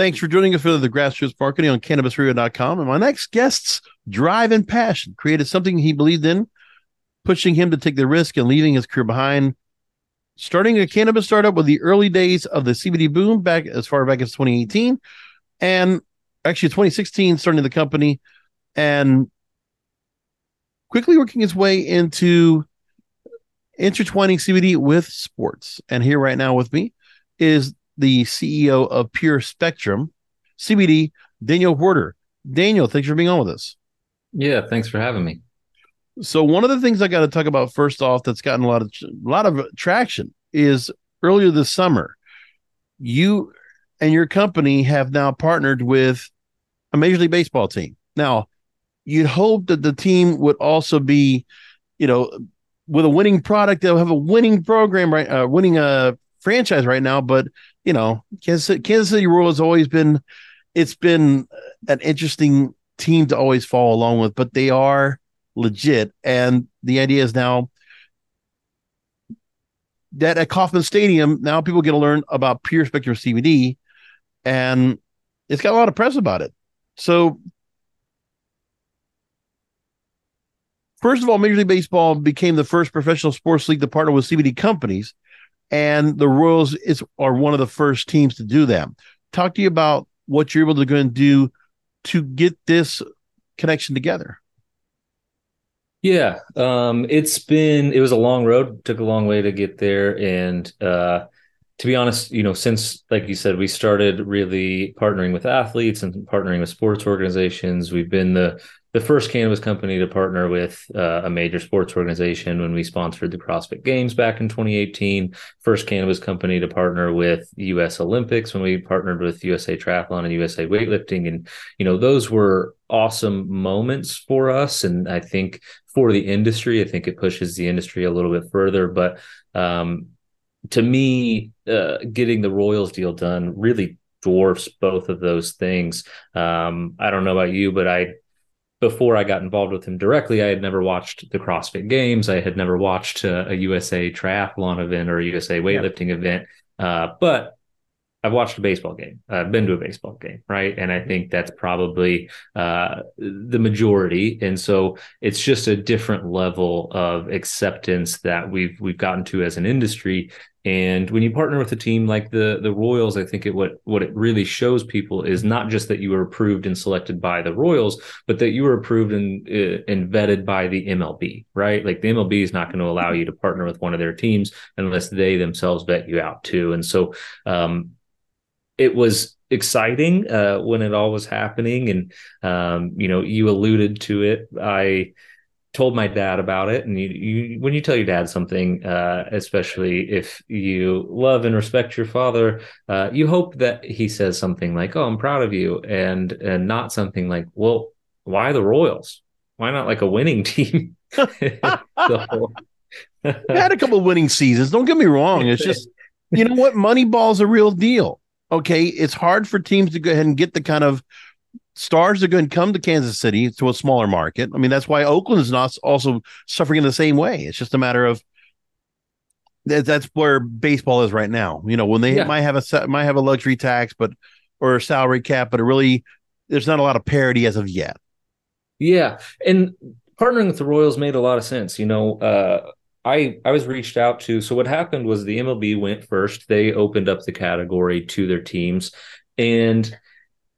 Thanks for joining us for the grassroots marketing on cannabisradio.com. And my next guest's drive and passion created something he believed in, pushing him to take the risk and leaving his career behind. Starting a cannabis startup with the early days of the CBD boom back as far back as 2018, and actually 2016, starting the company and quickly working his way into intertwining CBD with sports. And here right now with me is the CEO of Pure Spectrum CBD, Daniel Huerter. Daniel, thanks for being on with us. Yeah, thanks for having me. So one of the things I got to talk about first off that's gotten a lot of a lot of traction is earlier this summer, you and your company have now partnered with a Major League Baseball team. Now, you'd hope that the team would also be, you know, with a winning product, they'll have a winning program, right? Uh, winning a franchise right now. But you know, Kansas City, Kansas City Royal has always been, it's been an interesting team to always follow along with, but they are legit. And the idea is now that at Kauffman Stadium, now people get to learn about Pure Spectrum CBD, and it's got a lot of press about it. So First of all, Major League Baseball became the first professional sports league to partner with CBD companies, and the Royals is are one of the first teams to do that. Talk to you about what you're able to go and do to get this connection together. Yeah, um, it's been it was a long road. Took a long way to get there, and uh, to be honest, you know, since like you said, we started really partnering with athletes and partnering with sports organizations. We've been the the first cannabis company to partner with uh, a major sports organization when we sponsored the CrossFit Games back in 2018. First cannabis company to partner with U.S. Olympics when we partnered with USA Triathlon and USA Weightlifting, and you know those were awesome moments for us, and I think for the industry, I think it pushes the industry a little bit further. But um, to me, uh, getting the Royals deal done really dwarfs both of those things. Um, I don't know about you, but I before I got involved with him directly, I had never watched the CrossFit Games. I had never watched a, a USA triathlon event or a USA weightlifting yeah. event. Uh, but I've watched a baseball game. I've been to a baseball game, right? And I think that's probably uh, the majority. And so it's just a different level of acceptance that we've we've gotten to as an industry and when you partner with a team like the the Royals, I think it what what it really shows people is not just that you were approved and selected by the Royals, but that you were approved and uh, and vetted by the MLB, right? Like the MLB is not going to allow you to partner with one of their teams unless they themselves vet you out too. And so um, it was exciting uh, when it all was happening, and um, you know you alluded to it. I told my dad about it. And you, you when you tell your dad something uh, especially if you love and respect your father uh, you hope that he says something like oh i'm proud of you and and not something like well why the royals? Why not like a winning team? So, had a couple winning seasons. Don't get me wrong. It's just you know what? Moneyball's a real deal. Okay? It's hard for teams to go ahead and get the kind of stars are going to come to Kansas City to a smaller market. I mean, that's why Oakland is not also suffering in the same way. It's just a matter of that, that's where baseball is right now. You know, when they yeah. might have a might have a luxury tax, but or a salary cap, but it really there's not a lot of parity as of yet. Yeah, and partnering with the Royals made a lot of sense. You know, uh, I I was reached out to. So what happened was the MLB went first. They opened up the category to their teams, and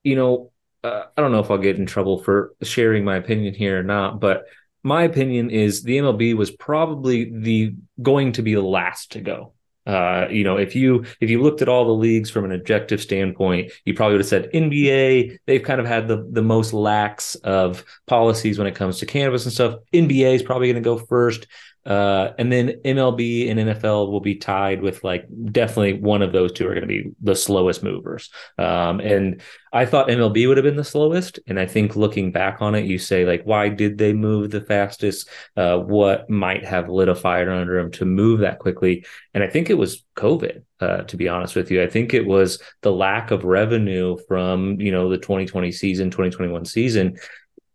you know uh, I don't know if I'll get in trouble for sharing my opinion here or not, but my opinion is the MLB was probably the going to be the last to go. Uh, you know, if you if you looked at all the leagues from an objective standpoint, you probably would have said NBA. They've kind of had the the most lax of policies when it comes to cannabis and stuff. NBA is probably going to go first. Uh, and then MLB and NFL will be tied with like definitely one of those two are going to be the slowest movers. Um, and I thought MLB would have been the slowest. And I think looking back on it, you say like, why did they move the fastest? Uh, what might have lit a fire under them to move that quickly? And I think it was COVID. Uh, to be honest with you, I think it was the lack of revenue from you know the 2020 season, 2021 season.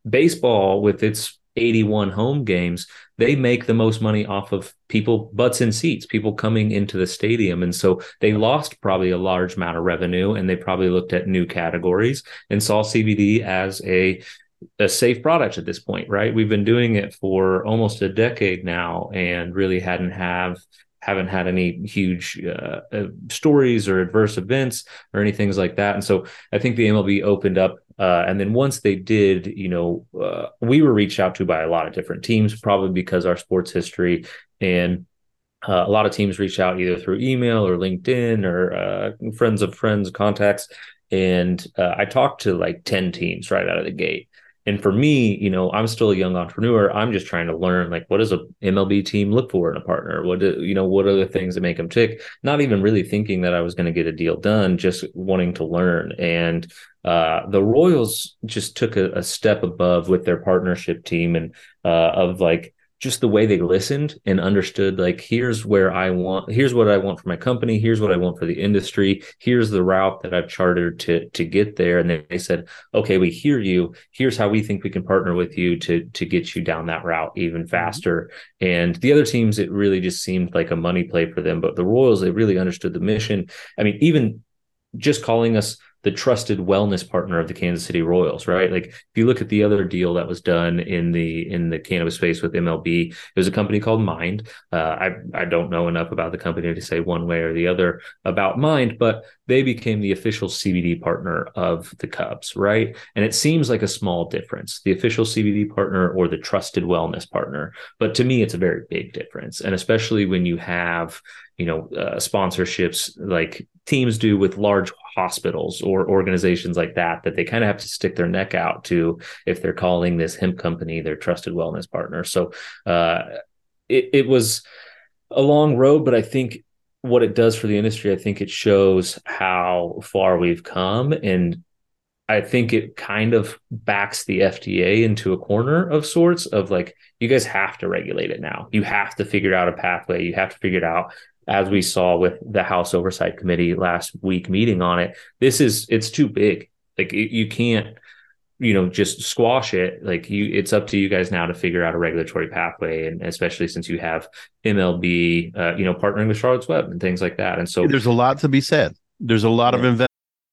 Baseball with its 81 home games, they make the most money off of people butts in seats, people coming into the stadium. And so they lost probably a large amount of revenue and they probably looked at new categories and saw CBD as a a safe product at this point, right? We've been doing it for almost a decade now and really hadn't have haven't had any huge uh, uh, stories or adverse events or anything like that. And so I think the MLB opened up. Uh, and then once they did, you know, uh, we were reached out to by a lot of different teams, probably because our sports history and uh, a lot of teams reach out either through email or LinkedIn or uh, friends of friends contacts. And I talked to like 10 teams right out of the gate and for me, you know, I'm still a young entrepreneur. I'm just trying to learn like what does a MLB team look for in a partner? What do, you know, what are the things that make them tick? Not even really thinking that I was going to get a deal done, just wanting to learn. And uh, the Royals just took a, a, step above with their partnership team and uh, of like just the way they listened and understood like here's where i want here's what i want for my company here's what i want for the industry here's the route that i've chartered to to get there. And they said okay we hear you. Here's how we think we can partner with you to to get you down that route even mm-hmm. faster. And the other teams it really just seemed like a money play for them. But the royals they really understood the mission. I mean even just calling us the trusted wellness partner of the Kansas City Royals, right? Like if you look at the other deal that was done in the in the cannabis space with MLB, it was a company called Mind. Uh, I I don't know enough about the company to say one way or the other about Mind, but they became the official CBD partner of the Cubs, right? And it seems like a small difference, the official CBD partner or the trusted wellness partner, but to me, it's a very big difference, and especially when you have you know uh, sponsorships like teams do with large hospitals or organizations like that that they kind of have to stick their neck out to if they're calling this hemp company their trusted wellness partner so uh, it, it was a long road but i think what it does for the industry i think it shows how far we've come and I think it kind of backs the FDA into a corner of sorts of like, you guys have to regulate it now. You have to figure out a pathway. You have to figure it out as we saw with the House Oversight Committee last week meeting on it, this is it's too big. Like you can't, you know, just squash it. Like you, it's up to you guys now to figure out a regulatory pathway, and especially since you have MLB, uh, you know, partnering with Charlotte's Web and things like that. And so there's a lot to be said. There's a lot yeah. of investment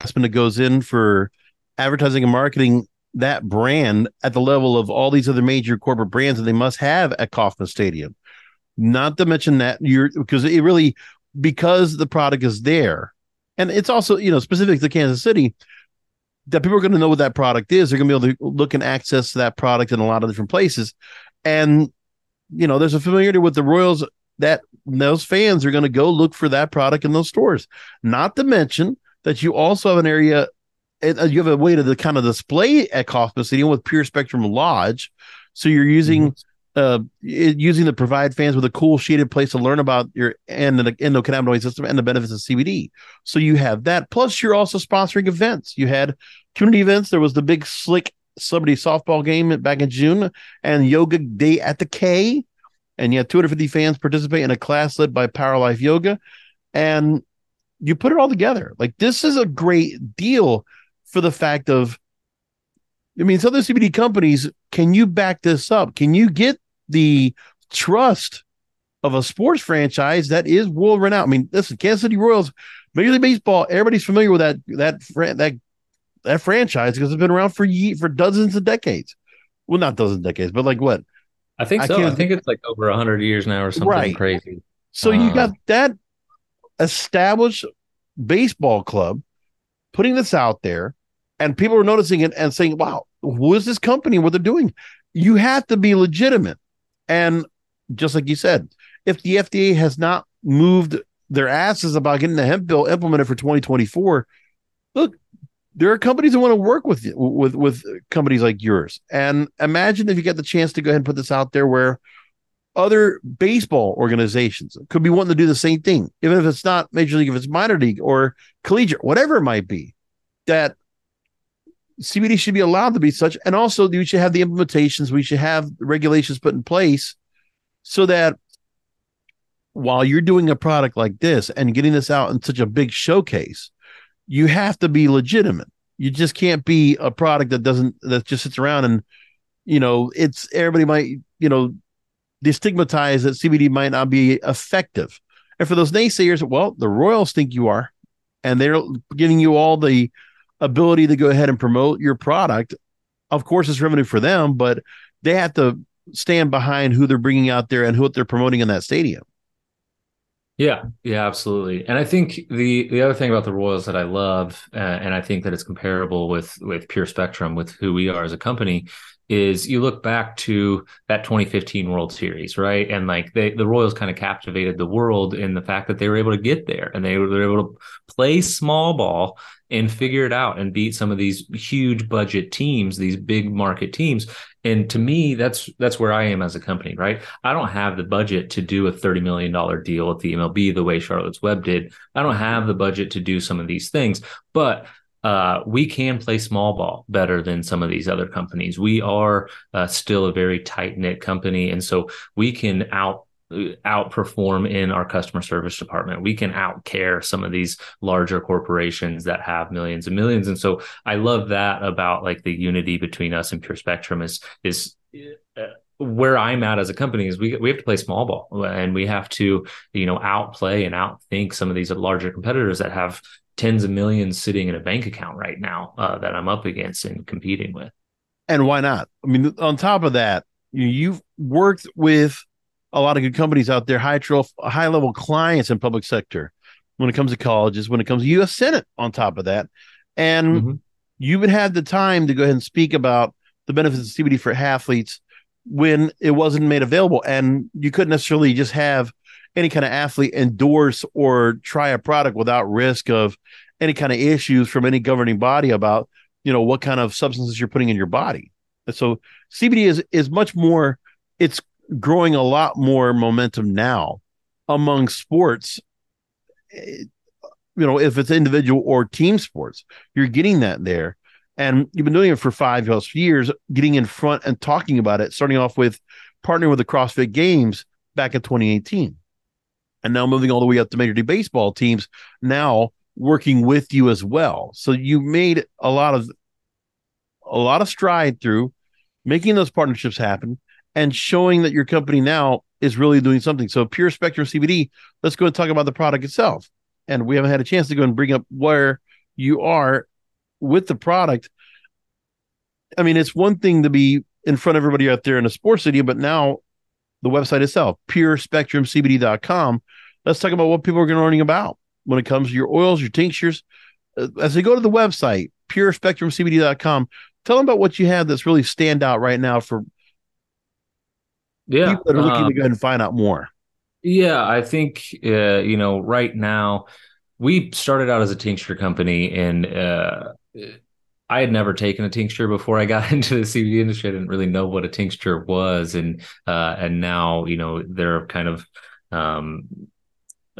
investment that goes in for advertising and marketing that brand at the level of all these other major corporate brands that they must have at Kauffman Stadium. Not to mention that you're because it really because the product is there, and it's also you know specific to Kansas City that people are going to know what that product is. They're going to be able to look and access that product in a lot of different places, and you know there's a familiarity with the Royals that those fans are going to go look for that product in those stores. Not to mention that you also have an area and uh, you have a way to the, kind of display at Kauffman Stadium with Pure Spectrum Lodge. So you're using mm-hmm. uh using to provide fans with a cool shaded place to learn about your and the endocannabinoid system and the benefits of CBD. So you have that. Plus, you're also sponsoring events. You had community events. There was the big slick celebrity softball game back in June and yoga day at the K. And you had 250 fans participate in a class led by Power Life Yoga. And you put it all together. Like this is a great deal for the fact of, I mean, some of the CBD companies, can you back this up? Can you get the trust of a sports franchise that is world renowned? I mean, listen, Kansas City Royals, Major League Baseball, everybody's familiar with that that that that franchise because it's been around for ye- for dozens of decades. Well, not dozens of decades, but like what? I think so. I, I think it's like over hundred years now or something right. crazy. So uh, you got that established baseball club putting this out there and people are noticing it and saying, wow, who is this company? What they're doing? You have to be legitimate. And just like you said, if the FDA has not moved their asses about getting the hemp bill implemented for 2024, look, there are companies that want to work with with with companies like yours. And imagine if you get the chance to go ahead and put this out there where other baseball organizations could be wanting to do the same thing, even if it's not major league, if it's minor league or collegiate, whatever it might be, that CBD should be allowed to be such. And also, we should have the implementations, we should have regulations put in place so that while you're doing a product like this and getting this out in such a big showcase, you have to be legitimate. You just can't be a product that doesn't, that just sits around and, you know, it's everybody might, you know, destigmatize that CBD might not be effective. And for those naysayers, well, the Royals think you are, and they're giving you all the ability to go ahead and promote your product. Of course, it's revenue for them, but they have to stand behind who they're bringing out there and who they're promoting in that stadium. Yeah, yeah, absolutely. And I think the the other thing about the Royals that I love, uh, and I think that it's comparable with with Pure Spectrum, with who we are as a company, is you look back to that 2015 World Series, right? And like they, the Royals kind of captivated the world in the fact that they were able to get there and they were, they were able to play small ball and figure it out and beat some of these huge budget teams, these big market teams. And to me, that's that's where I am as a company, right? I don't have the budget to do a $30 million deal with the MLB the way Charlotte's Web did. I don't have the budget to do some of these things, but uh, we can play small ball better than some of these other companies. We are uh, still a very tight knit company, and so we can out outperform in our customer service department. We can outcare some of these larger corporations that have millions and millions. And so I love that about like the unity between us and Pure Spectrum is is uh, where I'm at as a company is we we have to play small ball and we have to you know outplay and outthink some of these larger competitors that have tens of millions sitting in a bank account right now uh, that I'm up against and competing with. And why not? I mean, on top of that, you, you've worked with a lot of good companies out there, high high level clients in public sector. When it comes to colleges, when it comes to U.S. Senate, on top of that, and mm-hmm. you would have the time to go ahead and speak about the benefits of CBD for athletes when it wasn't made available, and you couldn't necessarily just have any kind of athlete endorse or try a product without risk of any kind of issues from any governing body about you know what kind of substances you're putting in your body. So CBD is is much more. It's growing a lot more momentum now among sports. You know, if it's individual or team sports, you're getting that there. And you've been doing it for five plus years, getting in front and talking about it, starting off with partnering with the CrossFit Games back in 2018 and now moving all the way up to Major League Baseball teams, now working with you as well. So you made a lot of a lot of stride through making those partnerships happen and showing that your company now is really doing something. So Pure Spectrum CBD, let's go and talk about the product itself. And we haven't had a chance to go and bring up where you are with the product. I mean, it's one thing to be in front of everybody out there in a sports city, but now the website itself, purespectrumcbd.com. Let's talk about what people are going to learning about when it comes to your oils, your tinctures. Uh, as they go to the website, purespectrumcbd.com, tell them about what you have that's really stand out right now for yeah, people that are looking um, to go ahead and find out more. Yeah, I think uh, you know right now we started out as a tincture company and uh, I had never taken a tincture before I got into the CBD industry. I didn't really know what a tincture was, and uh, and now you know they're kind of um,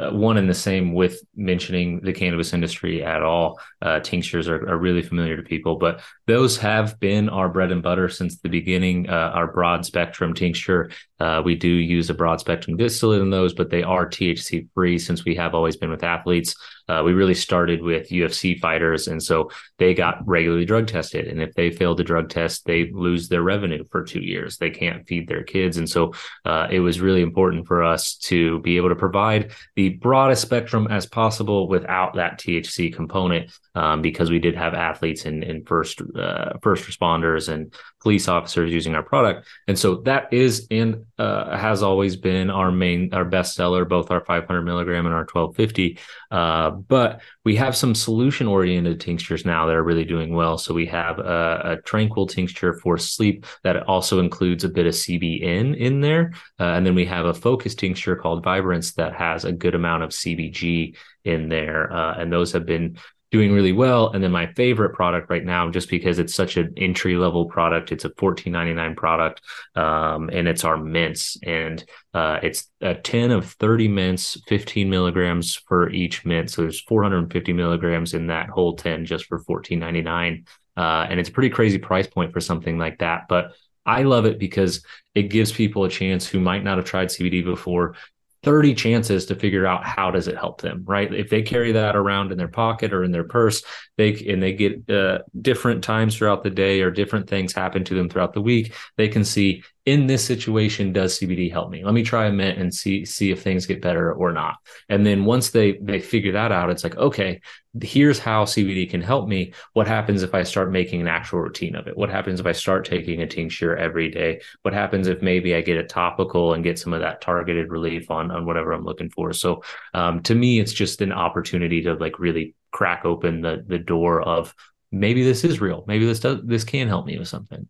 uh, one and the same with mentioning the cannabis industry at all. Uh, tinctures are, are, really familiar to people, but those have been our bread and butter since the beginning. Uh, our broad spectrum tincture, uh, we do use a broad spectrum distillate in those, but they are THC free since we have always been with athletes. Uh, we really started with UFC fighters, and so they got regularly drug tested. And if they fail the drug test, they lose their revenue for two years. They can't feed their kids, and so uh, it was really important for us to be able to provide the broadest spectrum as possible without that THC component, um, because we did have athletes and, and first uh, first responders and police officers using our product, and so that is and uh, has always been our main our best seller, both our 500 milligram and our 1250. Uh, but we have some solution oriented tinctures now that are really doing well. So we have a, a, tranquil tincture for sleep that also includes a bit of CBN in there. Uh, and then we have a focus tincture called Vibrance that has a good amount of CBG in there. Uh, and those have been doing really well. And then my favorite product right now, just because it's such an entry level product, it's a fourteen ninety nine product, um, and it's our mints, and uh, it's a tin of thirty mints, fifteen milligrams for each mint. So there's four hundred and fifty milligrams in that whole tin just for fourteen ninety nine. Uh, and it's a pretty crazy price point for something like that. But I love it because it gives people a chance who might not have tried CBD before 30 chances to figure out how does it help them right? If they carry that around in their pocket or in their purse they and they get uh, different times throughout the day or different things happen to them throughout the week they can see in this situation does cbd help me? Let me try a mint and see see if things get better or not. And then once they they figure that out it's like okay here's how cbd can help me. What happens if i start making an actual routine of it? What happens if i start taking a tincture every day? What happens if maybe i get a topical and get some of that targeted relief on on whatever i'm looking for? So um, to me it's just an opportunity to like really crack open the the door of maybe this is real. Maybe this does this can help me with something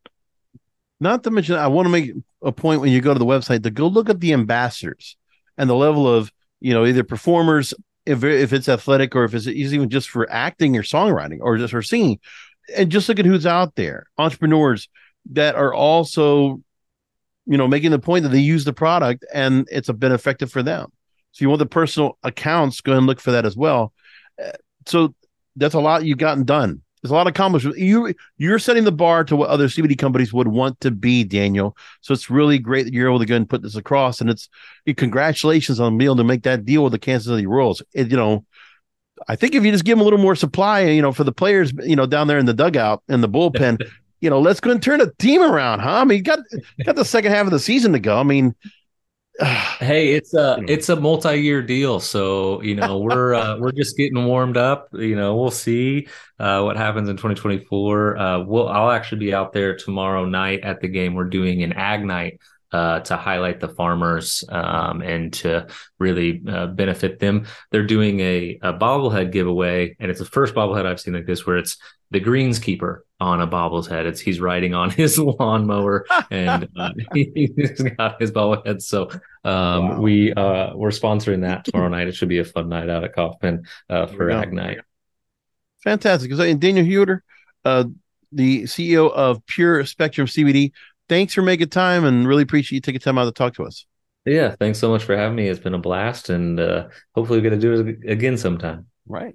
not to mention, I want to make a point when you go to the website to go look at the ambassadors and the level of, you know, either performers, if, if it's athletic or if it's even just for acting or songwriting or just for singing, and just look at who's out there, entrepreneurs that are also, you know, making the point that they use the product and it's a been effective for them. So you want the personal accounts, go and look for that as well. Uh, so that's a lot you've gotten done. There's a lot of accomplishments. You you're setting the bar to what other CBD companies would want to be, Daniel. So it's really great that you're able to go and put this across. And it's congratulations on being able to make that deal with the Kansas City Royals. It, you know, I think if you just give them a little more supply, you know, for the players, you know, down there in the dugout and the bullpen, you know, let's go and turn a team around, huh? I mean, got got the second half of the season to go. I mean, hey, it's a it's a multi-year deal, so you know we're uh, we're just getting warmed up. You know, we'll see uh, what happens in 2024. Uh, we'll I'll actually be out there tomorrow night at the game. We're doing an ag night uh, to highlight the farmers um, and to really uh, benefit them. They're doing a, a bobblehead giveaway, and it's the first bobblehead I've seen like this where it's the greenskeeper on a bobble's head. It's he's riding on his lawnmower and uh, he's got his bobblehead. So um, wow. we uh, we're sponsoring that tomorrow night. It should be a fun night out at Kauffman uh, for Ag Night. Fantastic. So, and Daniel Huerter, uh, the CEO of Pure Spectrum CBD, thanks for making time and really appreciate you taking time out to talk to us. Yeah, thanks so much for having me. It's been a blast, and uh, hopefully we're going to do it again sometime. Right.